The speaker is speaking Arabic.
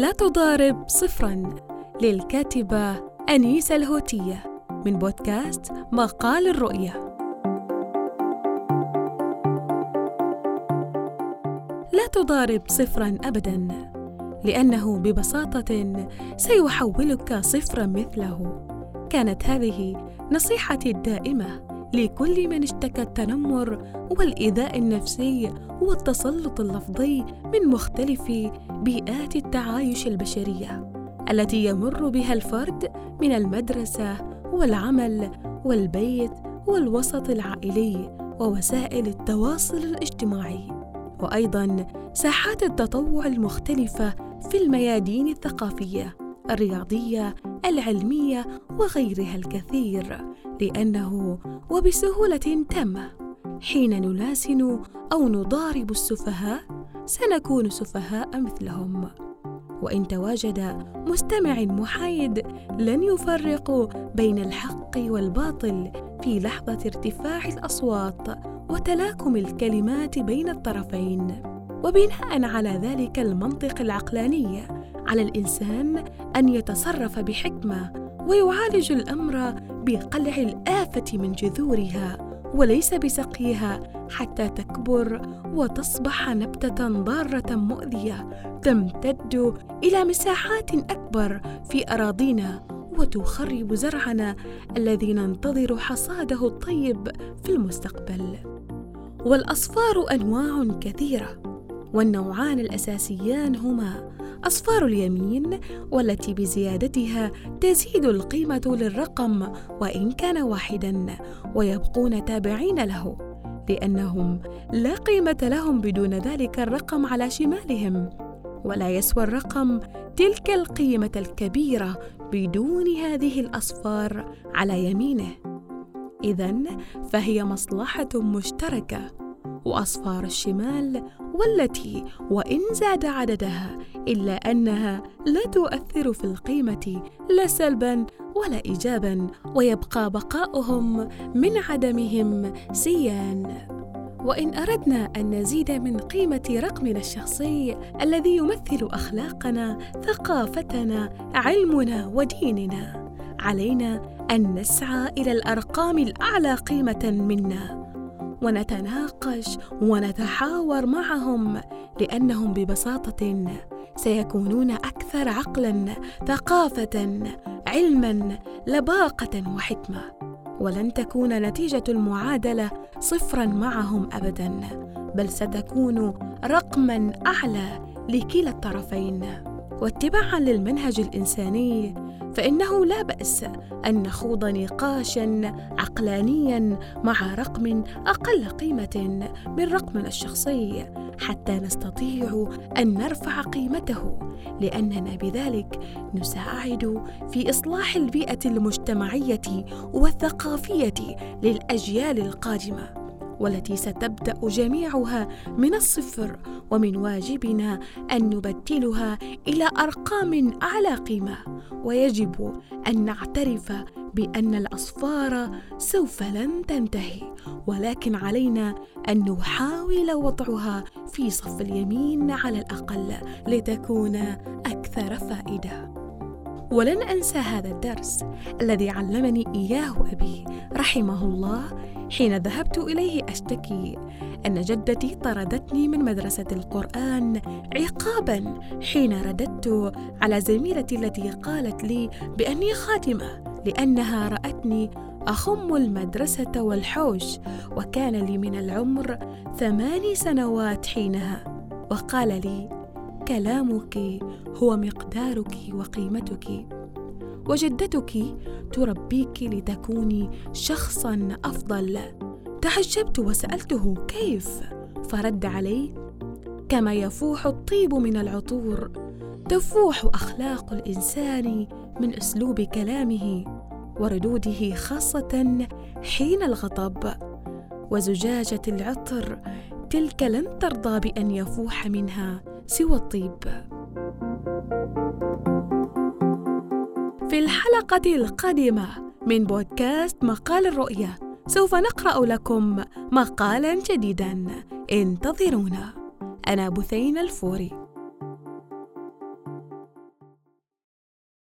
لا تضارب صفرا للكاتبة أنيسة الهوتية من بودكاست مقال الرؤية. لا تضارب صفرا أبدا لأنه ببساطة سيحولك صفرا مثله. كانت هذه نصيحتي الدائمة لكل من اشتكى التنمر والإيذاء النفسي والتسلط اللفظي من مختلف بيئات التعايش البشرية التي يمر بها الفرد من المدرسة والعمل والبيت والوسط العائلي ووسائل التواصل الاجتماعي. وأيضا ساحات التطوع المختلفة في الميادين الثقافية الرياضية العلمية وغيرها الكثير. لأنه وبسهولة تامة. حين نلاسن أو نضارب السفهاء سنكون سفهاء مثلهم. وإن تواجد مستمع محايد لن يفرق بين الحق والباطل في لحظة ارتفاع الأصوات وتلاكم الكلمات بين الطرفين. وبناء على ذلك المنطق العقلاني على الإنسان أن يتصرف بحكمة ويعالج الأمر بقلع الآفة من جذورها وليس بسقيها حتى تكبر وتصبح نبتة ضارة مؤذية تمتد إلى مساحات أكبر في أراضينا وتخرب زرعنا الذي ننتظر حصاده الطيب في المستقبل. والأصفار أنواع كثيرة والنوعان الأساسيان هما أصفار اليمين والتي بزيادتها تزيد القيمة للرقم وإن كان واحدا ويبقون تابعين له لأنهم لا قيمة لهم بدون ذلك الرقم على شمالهم. ولا يسوى الرقم تلك القيمة الكبيرة بدون هذه الأصفار على يمينه. اذا فهي مصلحة مشتركة وأصفار الشمال والتي وإن زاد عددها إلا أنها لا تؤثر في القيمة لا سلبا ولا ايجابا ويبقى بقاؤهم من عدمهم سيان. وإن أردنا أن نزيد من قيمة رقمنا الشخصي الذي يمثل أخلاقنا ثقافتنا علمنا وديننا علينا أن نسعى إلى الأرقام الأعلى قيمة منا. ونتناقش ونتحاور معهم لأنهم ببساطة سيكونون أكثر عقلا ثقافة علما لباقة وحكمة. ولن تكون نتيجة المعادلة صفرا معهم ابدا بل ستكون رقما أعلى لكلا الطرفين. واتباعا للمنهج الإنساني فإنه لا بأس أن نخوض نقاشا عقلانيا مع رقم أقل قيمة من رقمنا الشخصي حتى نستطيع أن نرفع قيمته. لأننا بذلك نساعد في إصلاح البيئة المجتمعية والثقافية للأجيال القادمة. والتي ستبدأ جميعها من الصفر ومن واجبنا أن نبدلها إلى أرقام أعلى قيمة. ويجب أن نعترف بأن الأصفار سوف لن تنتهي ولكن علينا أن نحاول وضعها في صف اليمين على الأقل لتكون أكثر فائدة. ولن أنسى هذا الدرس الذي علمني إياه أبي رحمه الله حين ذهبت إليه أشتكي أن جدتي طردتني من مدرسة القرآن عقابا حين رددت على زميلتي التي قالت لي بأني خاتمة لأنها رأتني أخم المدرسة والحوش وكان لي من العمر ثماني سنوات حينها وقال لي كلامك هو مقدارك وقيمتك وجدتك تربيك لتكوني شخصا أفضل. تعجبت وسألته كيف؟ فرد علي كما يفوح الطيب من العطور. تفوح أخلاق الإنسان من أسلوب كلامه وردوده خاصة حين الغضب. وزجاجة العطر تلك لن ترضى بأن يفوح منها سوى الطيب. في الحلقة القادمة من بودكاست مقال الرؤية سوف نقرأ لكم مقالا جديدا. انتظرونا. أنا بثين الفوري.